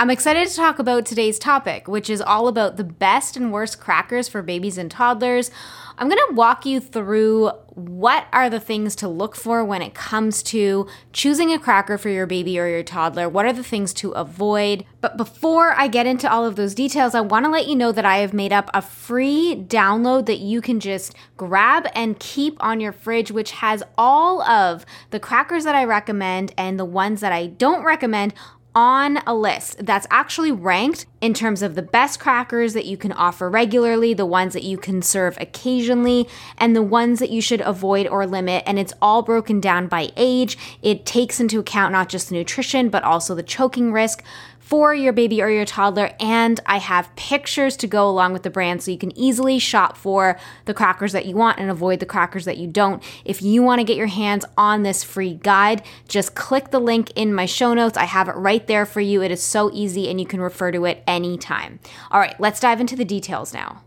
I'm excited to talk about today's topic, which is all about the best and worst crackers for babies and toddlers. I'm going to walk you through what are the things to look for when it comes to choosing a cracker for your baby or your toddler. What are the things to avoid? But before I get into all of those details, I want to let you know that I have made up a free download that you can just grab and keep on your fridge, which has all of the crackers that I recommend and the ones that I don't recommend on a list that's actually ranked in terms of the best crackers that you can offer regularly, the ones that you can serve occasionally, and the ones that you should avoid or limit. And it's all broken down by age. It takes into account not just the nutrition, but also the choking risk for your baby or your toddler. And I have pictures to go along with the brand so you can easily shop for the crackers that you want and avoid the crackers that you don't. If you want to get your hands on this free guide, just click the link in my show notes. I have it right there for you. It is so easy and you can refer to it anytime. All right, let's dive into the details now.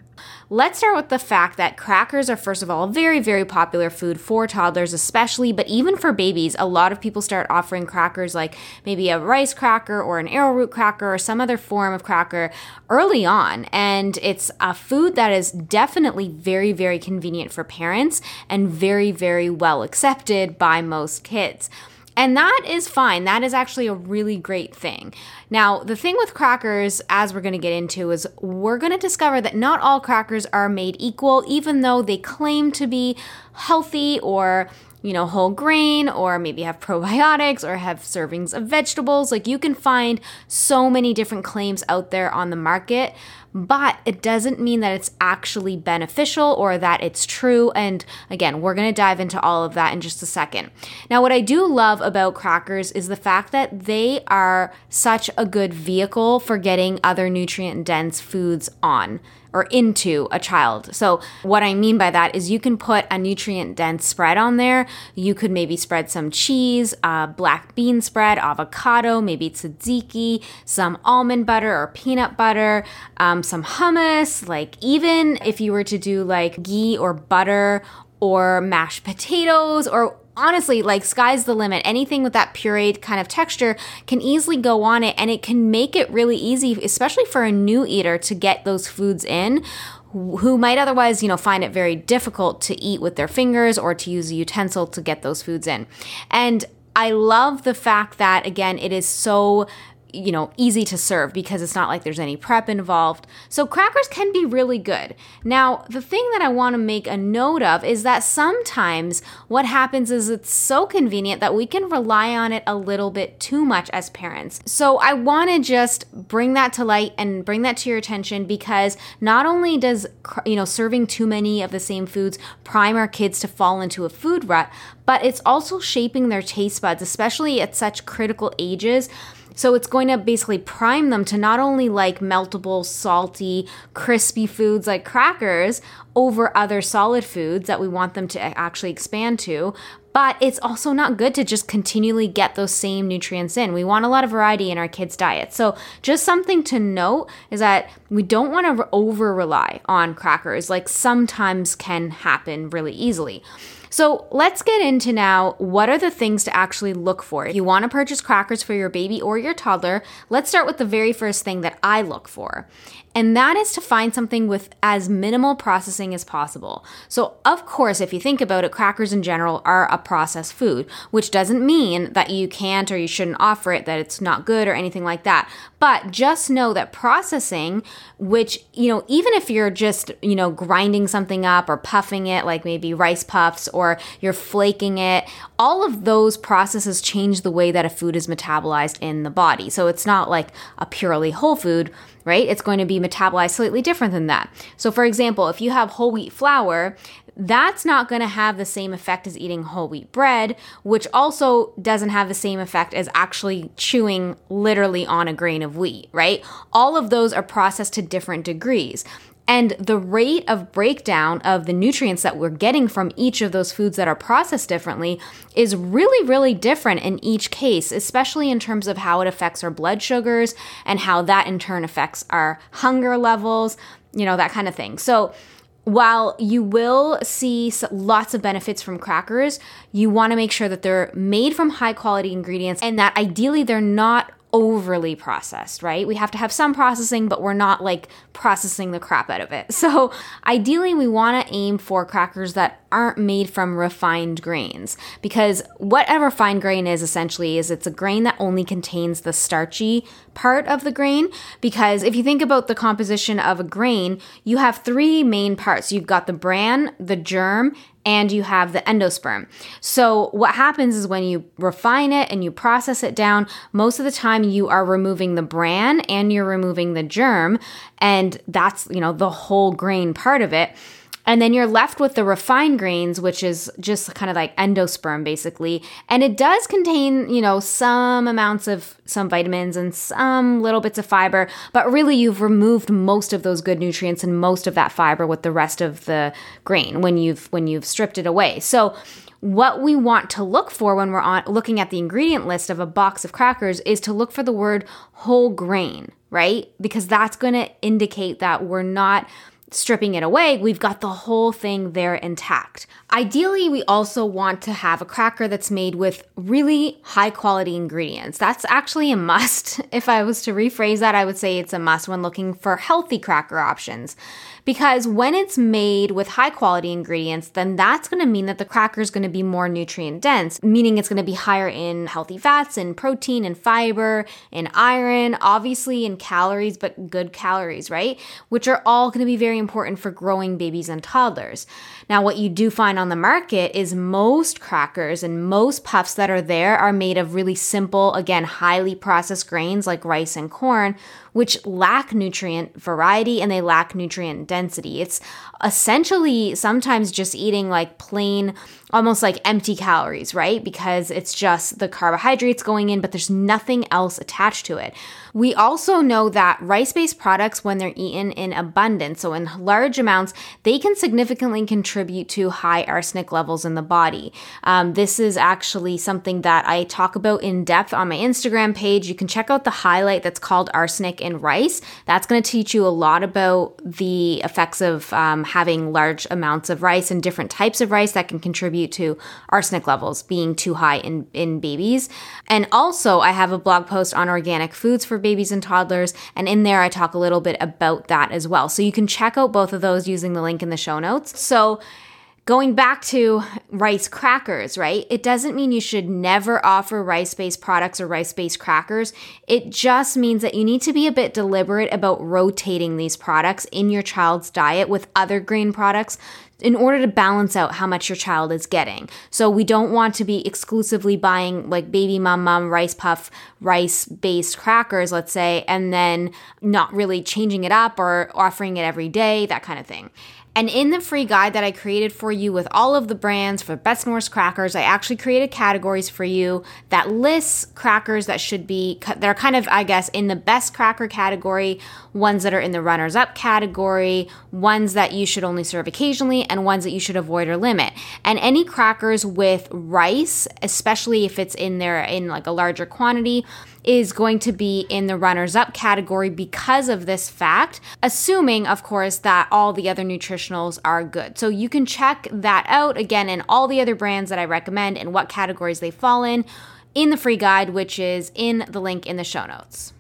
Let's start with the fact that crackers are, first of all, a very, very popular food for toddlers, especially, but even for babies. A lot of people start offering crackers like maybe a rice cracker or an arrowroot cracker or some other form of cracker early on. And it's a food that is definitely very, very convenient for parents and very, very well accepted by most kids. And that is fine. That is actually a really great thing. Now, the thing with crackers, as we're going to get into, is we're going to discover that not all crackers are made equal, even though they claim to be healthy or you know, whole grain or maybe have probiotics or have servings of vegetables. Like you can find so many different claims out there on the market but it doesn't mean that it's actually beneficial or that it's true. And again, we're going to dive into all of that in just a second. Now, what I do love about crackers is the fact that they are such a good vehicle for getting other nutrient dense foods on or into a child. So, what I mean by that is you can put a nutrient dense spread on there. You could maybe spread some cheese, uh, black bean spread, avocado, maybe tzatziki, some almond butter or peanut butter, um, some hummus. Like, even if you were to do like ghee or butter or mashed potatoes or honestly, like sky's the limit. Anything with that pureed kind of texture can easily go on it and it can make it really easy, especially for a new eater to get those foods in who might otherwise, you know, find it very difficult to eat with their fingers or to use a utensil to get those foods in. And I love the fact that again, it is so you know, easy to serve because it's not like there's any prep involved. So crackers can be really good. Now, the thing that I want to make a note of is that sometimes what happens is it's so convenient that we can rely on it a little bit too much as parents. So I want to just bring that to light and bring that to your attention because not only does, you know, serving too many of the same foods prime our kids to fall into a food rut, but it's also shaping their taste buds, especially at such critical ages so it's going to basically prime them to not only like meltable, salty, crispy foods like crackers over other solid foods that we want them to actually expand to, but it's also not good to just continually get those same nutrients in. We want a lot of variety in our kids' diet. So, just something to note is that we don't want to over rely on crackers, like sometimes can happen really easily. So let's get into now what are the things to actually look for. If you want to purchase crackers for your baby or your toddler, let's start with the very first thing that I look for. And that is to find something with as minimal processing as possible. So, of course, if you think about it, crackers in general are a processed food, which doesn't mean that you can't or you shouldn't offer it, that it's not good or anything like that. But just know that processing, which, you know, even if you're just, you know, grinding something up or puffing it, like maybe rice puffs, or you're flaking it, all of those processes change the way that a food is metabolized in the body. So it's not like a purely whole food right? It's going to be metabolized slightly different than that. So, for example, if you have whole wheat flour, that's not going to have the same effect as eating whole wheat bread, which also doesn't have the same effect as actually chewing literally on a grain of wheat, right? All of those are processed to different degrees. And the rate of breakdown of the nutrients that we're getting from each of those foods that are processed differently is really, really different in each case, especially in terms of how it affects our blood sugars and how that in turn affects our hunger levels, you know, that kind of thing. So, while you will see lots of benefits from crackers, you want to make sure that they're made from high quality ingredients and that ideally they're not overly processed, right? We have to have some processing, but we're not like processing the crap out of it. So, ideally, we want to aim for crackers that aren't made from refined grains because whatever fine grain is essentially is it's a grain that only contains the starchy part of the grain because if you think about the composition of a grain, you have three main parts. You've got the bran, the germ, and you have the endosperm. So, what happens is when you refine it and you process it down, most of the time you are removing the bran and you're removing the germ, and that's, you know, the whole grain part of it. And then you're left with the refined grains, which is just kind of like endosperm basically. And it does contain, you know, some amounts of some vitamins and some little bits of fiber, but really you've removed most of those good nutrients and most of that fiber with the rest of the grain when you've when you've stripped it away. So what we want to look for when we're on looking at the ingredient list of a box of crackers is to look for the word whole grain, right? Because that's going to indicate that we're not stripping it away, we've got the whole thing there intact. Ideally, we also want to have a cracker that's made with really high quality ingredients. That's actually a must. If I was to rephrase that, I would say it's a must when looking for healthy cracker options because when it's made with high quality ingredients, then that's going to mean that the cracker is going to be more nutrient dense, meaning it's going to be higher in healthy fats and protein and fiber and iron, obviously in calories, but good calories, right? Which are all going to be very important for growing babies and toddlers. Now, what you do find on the market is most crackers and most puffs that are there are made of really simple, again, highly processed grains like rice and corn, which lack nutrient variety and they lack nutrient density. It's essentially sometimes just eating like plain, almost like empty calories, right? Because it's just the carbohydrates going in, but there's nothing else attached to it. We also know that rice based products, when they're eaten in abundance, so in large amounts, they can significantly contribute to high arsenic levels in the body. Um, this is actually something that I talk about in depth on my Instagram page. You can check out the highlight that's called Arsenic in Rice. That's going to teach you a lot about the effects of um, having large amounts of rice and different types of rice that can contribute to arsenic levels being too high in, in babies. And also, I have a blog post on organic foods for babies and toddlers. And in there, I talk a little bit about that as well. So you can check out both of those using the link in the show notes. So, Going back to rice crackers, right? It doesn't mean you should never offer rice based products or rice based crackers. It just means that you need to be a bit deliberate about rotating these products in your child's diet with other grain products in order to balance out how much your child is getting. So we don't want to be exclusively buying like baby mum mum rice puff rice based crackers, let's say, and then not really changing it up or offering it every day, that kind of thing. And in the free guide that I created for you with all of the brands for best worst crackers, I actually created categories for you that lists crackers that should be, they're kind of, I guess, in the best cracker category, ones that are in the runners up category, ones that you should only serve occasionally, and ones that you should avoid or limit. And any crackers with rice, especially if it's in there in like a larger quantity, is going to be in the runners up category because of this fact, assuming, of course, that all the other nutritionals are good. So you can check that out again in all the other brands that I recommend and what categories they fall in in the free guide, which is in the link in the show notes.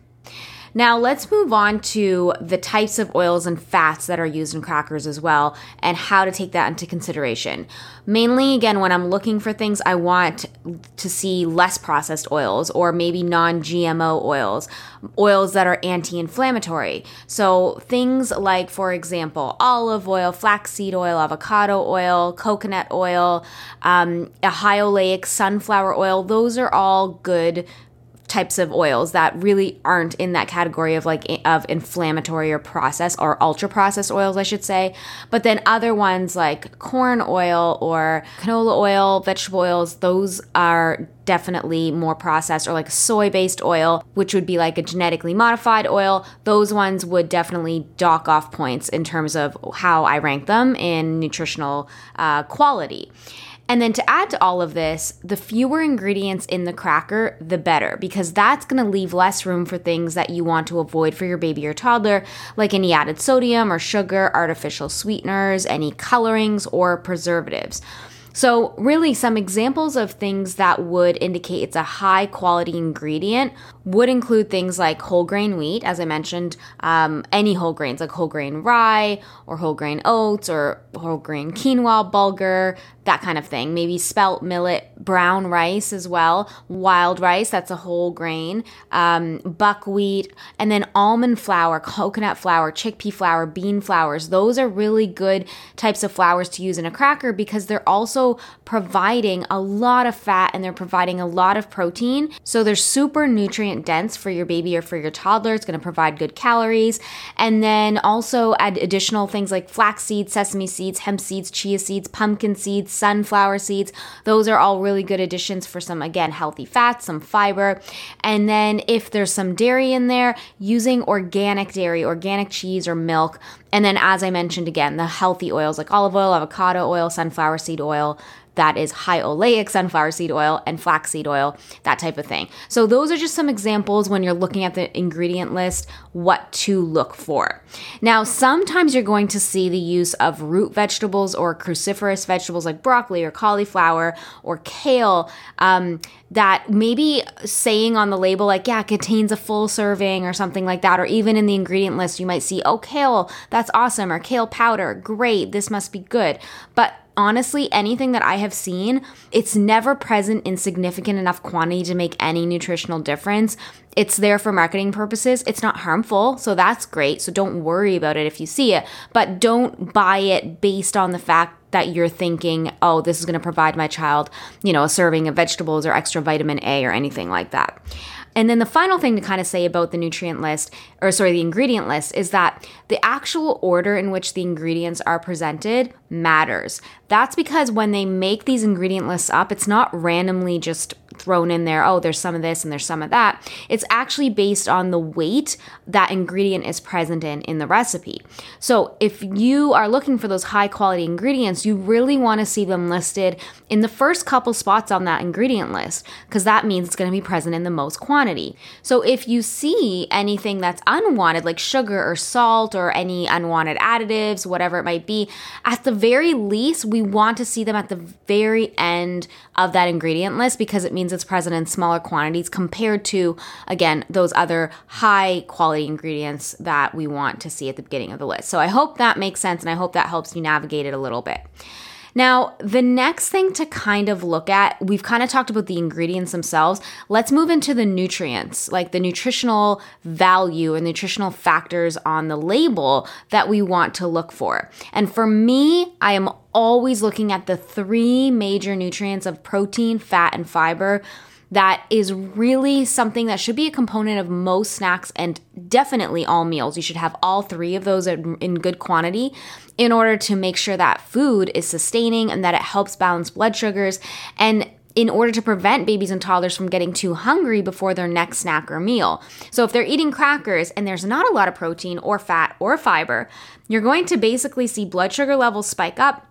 Now, let's move on to the types of oils and fats that are used in crackers as well and how to take that into consideration. Mainly, again, when I'm looking for things, I want to see less processed oils or maybe non GMO oils, oils that are anti inflammatory. So, things like, for example, olive oil, flaxseed oil, avocado oil, coconut oil, um, a high oleic sunflower oil, those are all good types of oils that really aren't in that category of like of inflammatory or processed or ultra processed oils I should say. But then other ones like corn oil or canola oil vegetable oils those are definitely more processed. Or like soy based oil which would be like a genetically modified oil. Those ones would definitely dock off points in terms of how I rank them in nutritional uh, quality and then to add to all of this, the fewer ingredients in the cracker, the better, because that's gonna leave less room for things that you want to avoid for your baby or toddler, like any added sodium or sugar, artificial sweeteners, any colorings, or preservatives. So, really, some examples of things that would indicate it's a high quality ingredient would include things like whole grain wheat, as I mentioned, um, any whole grains like whole grain rye or whole grain oats or whole grain quinoa, bulgur, that kind of thing. Maybe spelt, millet, brown rice as well, wild rice, that's a whole grain, um, buckwheat, and then almond flour, coconut flour, chickpea flour, bean flours. Those are really good types of flours to use in a cracker because they're also providing a lot of fat and they're providing a lot of protein. So they're super nutrient dense for your baby or for your toddler. It's going to provide good calories. And then also add additional things like flax seeds, sesame seeds, hemp seeds, chia seeds, pumpkin seeds sunflower seeds. Those are all really good additions for some, again, healthy fats, some fiber. And then if there's some dairy in there, using organic dairy, organic cheese or milk. And then, as I mentioned again, the healthy oils like olive oil, avocado oil, sunflower seed oil, that is high oleic sunflower seed oil and flaxseed oil, that type of thing. So, those are just some examples when you're looking at the ingredient list, what to look for. Now, sometimes you're going to see the use of root vegetables or cruciferous vegetables like broccoli or cauliflower or kale. Um, that maybe saying on the label, like, yeah, contains a full serving or something like that, or even in the ingredient list, you might see, oh, kale, that's awesome, or kale powder, great, this must be good. But honestly, anything that I have seen, it's never present in significant enough quantity to make any nutritional difference. It's there for marketing purposes. It's not harmful, so that's great. So don't worry about it if you see it, but don't buy it based on the fact that you're thinking, oh, this is going to provide my child, you know, a serving of vegetables or extra vitamin A or anything like that. And then the final thing to kind of say about the nutrient list, or sorry, the ingredient list, is that the actual order in which the ingredients are presented matters. That's because when they make these ingredient lists up, it's not randomly just thrown in there, oh, there's some of this and there's some of that. It's actually based on the weight that ingredient is present in in the recipe. So if you are looking for those high quality ingredients, you really want to see them listed in the first couple spots on that ingredient list because that means it's going to be present in the most quantity. So if you see anything that's unwanted, like sugar or salt or any unwanted additives, whatever it might be, at the very least, we want to see them at the very end of that ingredient list because it means it's present in smaller quantities compared to, again, those other high quality ingredients that we want to see at the beginning of the list. So I hope that makes sense and I hope that helps you navigate it a little bit. Now, the next thing to kind of look at, we've kind of talked about the ingredients themselves. Let's move into the nutrients, like the nutritional value and nutritional factors on the label that we want to look for. And for me, I am always looking at the three major nutrients of protein, fat, and fiber that is really something that should be a component of most snacks and definitely all meals. You should have all three of those in good quantity in order to make sure that food is sustaining and that it helps balance blood sugars and in order to prevent babies and toddlers from getting too hungry before their next snack or meal. So, if they're eating crackers and there's not a lot of protein or fat or fiber, you're going to basically see blood sugar levels spike up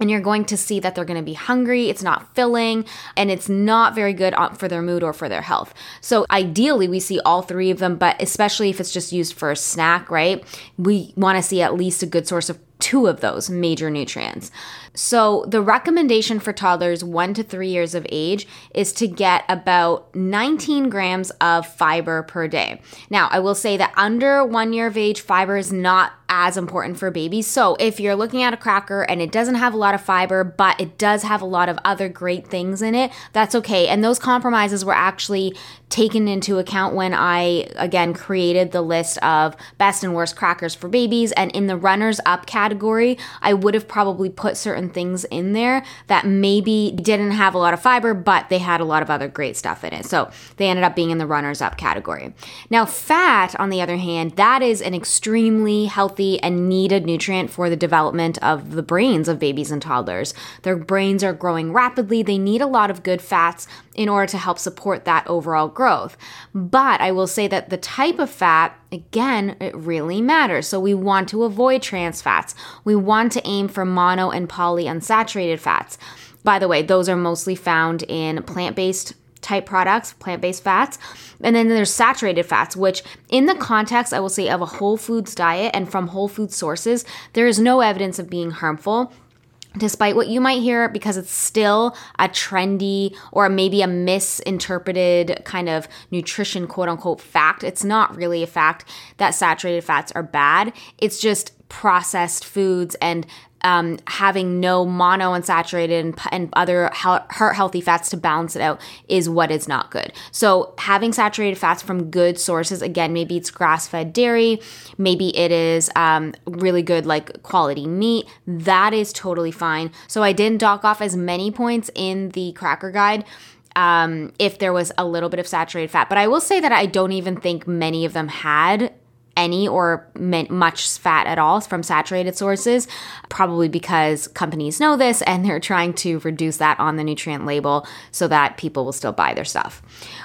and you're going to see that they're going to be hungry, it's not filling, and it's not very good for their mood or for their health. So, ideally, we see all three of them, but especially if it's just used for a snack, right? We want to see at least a good source of two of those major nutrients. So, the recommendation for toddlers one to three years of age is to get about 19 grams of fiber per day. Now, I will say that under one year of age, fiber is not as important for babies. So, if you're looking at a cracker and it doesn't have a lot of fiber, but it does have a lot of other great things in it, that's okay. And those compromises were actually taken into account when I, again, created the list of best and worst crackers for babies. And in the runners up category, I would have probably put certain things in there that maybe didn't have a lot of fiber, but they had a lot of other great stuff in it. So they ended up being in the runners up category. Now, fat, on the other hand, that is an extremely healthy and needed nutrient for the development of the brains of babies and toddlers. Their brains are growing rapidly, they need a lot of good fats in order to help support that overall growth. But I will say that the type of fat, again, it really matters. So we want to avoid trans fats. We want to aim for mono and polyunsaturated fats. By the way, those are mostly found in plant based type products, plant based fats. And then there's saturated fats, which, in the context, I will say, of a whole foods diet and from whole food sources, there is no evidence of being harmful despite what you might hear, because it's still a trendy or maybe a misinterpreted kind of nutrition quote unquote fact. It's not really a fact that saturated fats are bad. It's just processed foods and um, having no monounsaturated and, and other heart healthy fats to balance it out is what is not good. So having saturated fats from good sources, again, maybe it's grass fed dairy, maybe it is um, really good like quality meat. That is totally fine. So I didn't dock off as many points in the cracker guide. Um, if there was a little bit of saturated fat. But I will say that I don't even think many of them had any or much fat at all from saturated sources, probably because companies know this and they're trying to reduce that on the nutrient label so that people will still buy their stuff.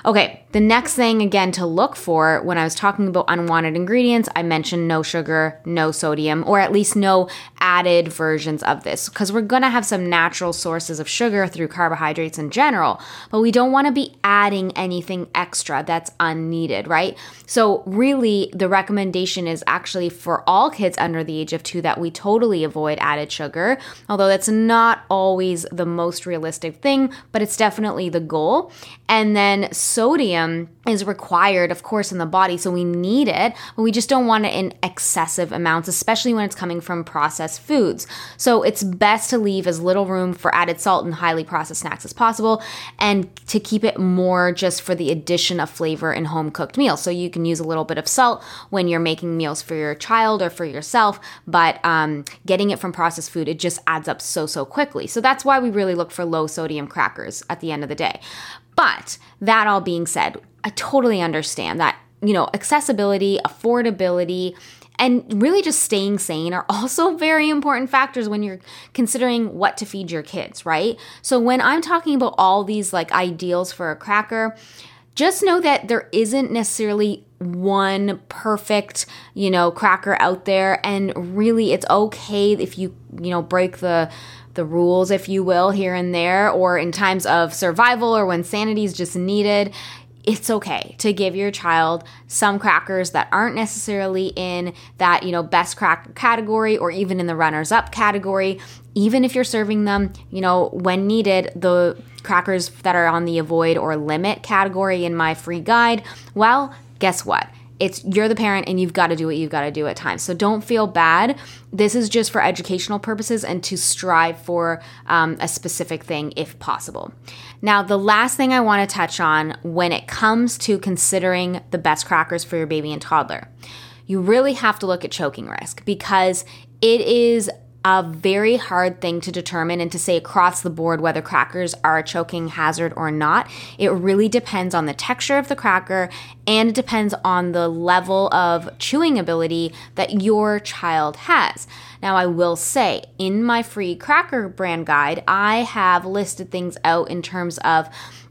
Okay, the next thing again to look for when I was talking about unwanted ingredients, I mentioned no sugar, no sodium, or at least no added versions of this because we're to have some natural sources of sugar through carbohydrates in general, but we don't want to be adding anything extra that's unneeded, right? So, really, the recommendation is actually for all kids under the age of two that we totally avoid added sugar, although that's not always the most realistic thing, but it's definitely the goal. And then sodium is required, of course, in the body, so we need it, but we just don't want it in excessive amounts, especially when it's coming from processed foods. So it's best to leave as little room for added salt and highly processed snacks as possible, and to keep it more just for the addition of flavor in home cooked meals. So you can use a little bit of salt when you're making meals for your child or for yourself, but um, getting it from processed food, it just adds up so, so quickly. So that's why we really look for low sodium crackers at the end of the day. But that all being said, I totally understand that, you know, accessibility, affordability, and really just staying sane are also very important factors when you're considering what to feed your kids, right? So when I'm talking about all these like ideals for a cracker, just know that there isn't necessarily one perfect, you know, cracker out there and really it's okay if you, you know, break the the rules, if you will, here and there, or in times of survival or when sanity is just needed, it's okay to give your child some crackers that aren't necessarily in that, you know, best cracker category or even in the runners up category. Even if you're serving them, you know, when needed, the crackers that are on the avoid or limit category in my free guide, well, guess what? It's you're the parent and you've got to do what you've got to do at times. So don't feel bad. This is just for educational purposes and to strive for um, a specific thing if possible. Now, the last thing I want to touch on when it comes to considering the best crackers for your baby and toddler, you really have to look at choking risk because it is a very hard thing to determine and to say across the board whether crackers are a choking hazard or not. It really depends on the texture of the cracker and it depends on the level of chewing ability that your child has. Now, I will say in my free cracker brand guide, I have listed things out in terms of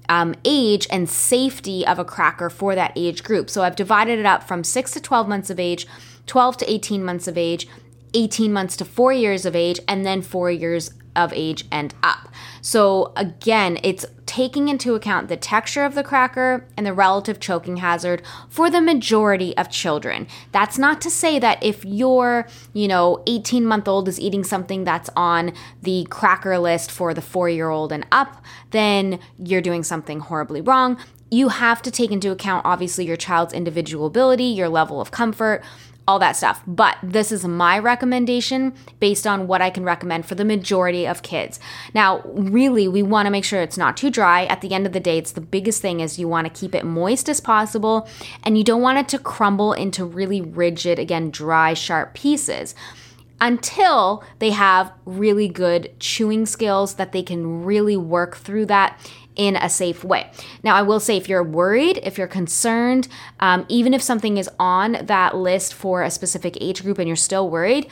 um, age and safety of a cracker for that age group. So I've divided it up from 6 to 12 months of age, 12 to 18 months of age, 18 months to four years of age, and then four years of age and up. So again, it's taking into account the texture of the cracker and the relative choking hazard for the majority of children. That's not to say that if your, you know, 18 month old is eating something that's on the cracker list for the four year old and up, then you're doing something horribly wrong. You have to take into account, obviously, your child's individual ability, your level of comfort, all that stuff. But this is my recommendation based on what I can recommend for the majority of kids. Now, really, we want to make sure it's not too dry. At the end of the day, it's the biggest thing is you want to keep it moist as possible and you don't want it to crumble into really rigid, again, dry, sharp pieces until they have really good chewing skills that they can really work through that in a safe way. Now, I will say if you're worried, if you're concerned, um, even if something is on that list for a specific age group and you're still worried,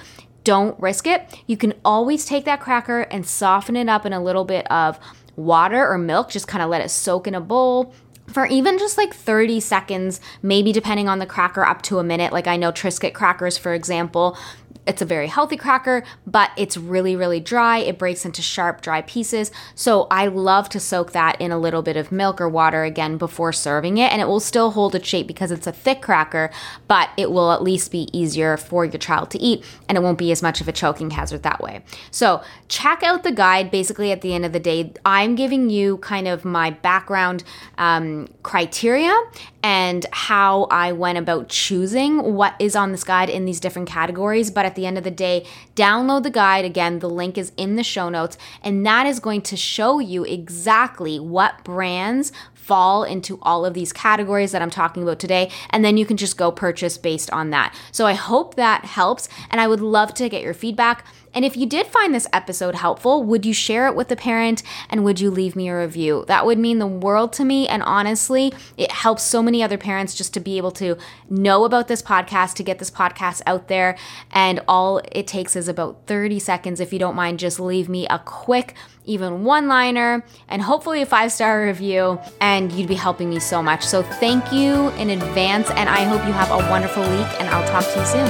don't risk it. You can always take that cracker and soften it up in a little bit of water or milk, just kind of let it soak in a bowl for even just like 30 seconds, maybe depending on the cracker, up to a minute. Like I know Triscuit crackers, for example, it's a very healthy cracker, but it's really, really dry. It breaks into sharp, dry pieces. So I love to soak that in a little bit of milk or water again before serving it. And it will still hold its shape because it's a thick cracker, but it will at least be easier for your child to eat and it won't be as much of a choking hazard that way. So check out the guide. Basically, at the end of the day, I'm giving you kind of my background um, criteria and how I went about choosing what is on this guide in these different categories. But at the end of the day, download the guide. Again, the link is in the show notes, and that is going to show you exactly what brands fall into all of these categories that I'm talking about today. And then you can just go purchase based on that. So I hope that helps. And I would love to get your feedback. And if you did find this episode helpful, would you share it with a parent and would you leave me a review? That would mean the world to me. And honestly, it helps so many other parents just to be able to know about this podcast, to get this podcast out there. And all it takes is about 30 seconds. If you don't mind, just leave me a quick, even one liner, and hopefully a five star review. And you'd be helping me so much. So thank you in advance. And I hope you have a wonderful week. And I'll talk to you soon.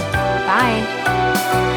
Bye.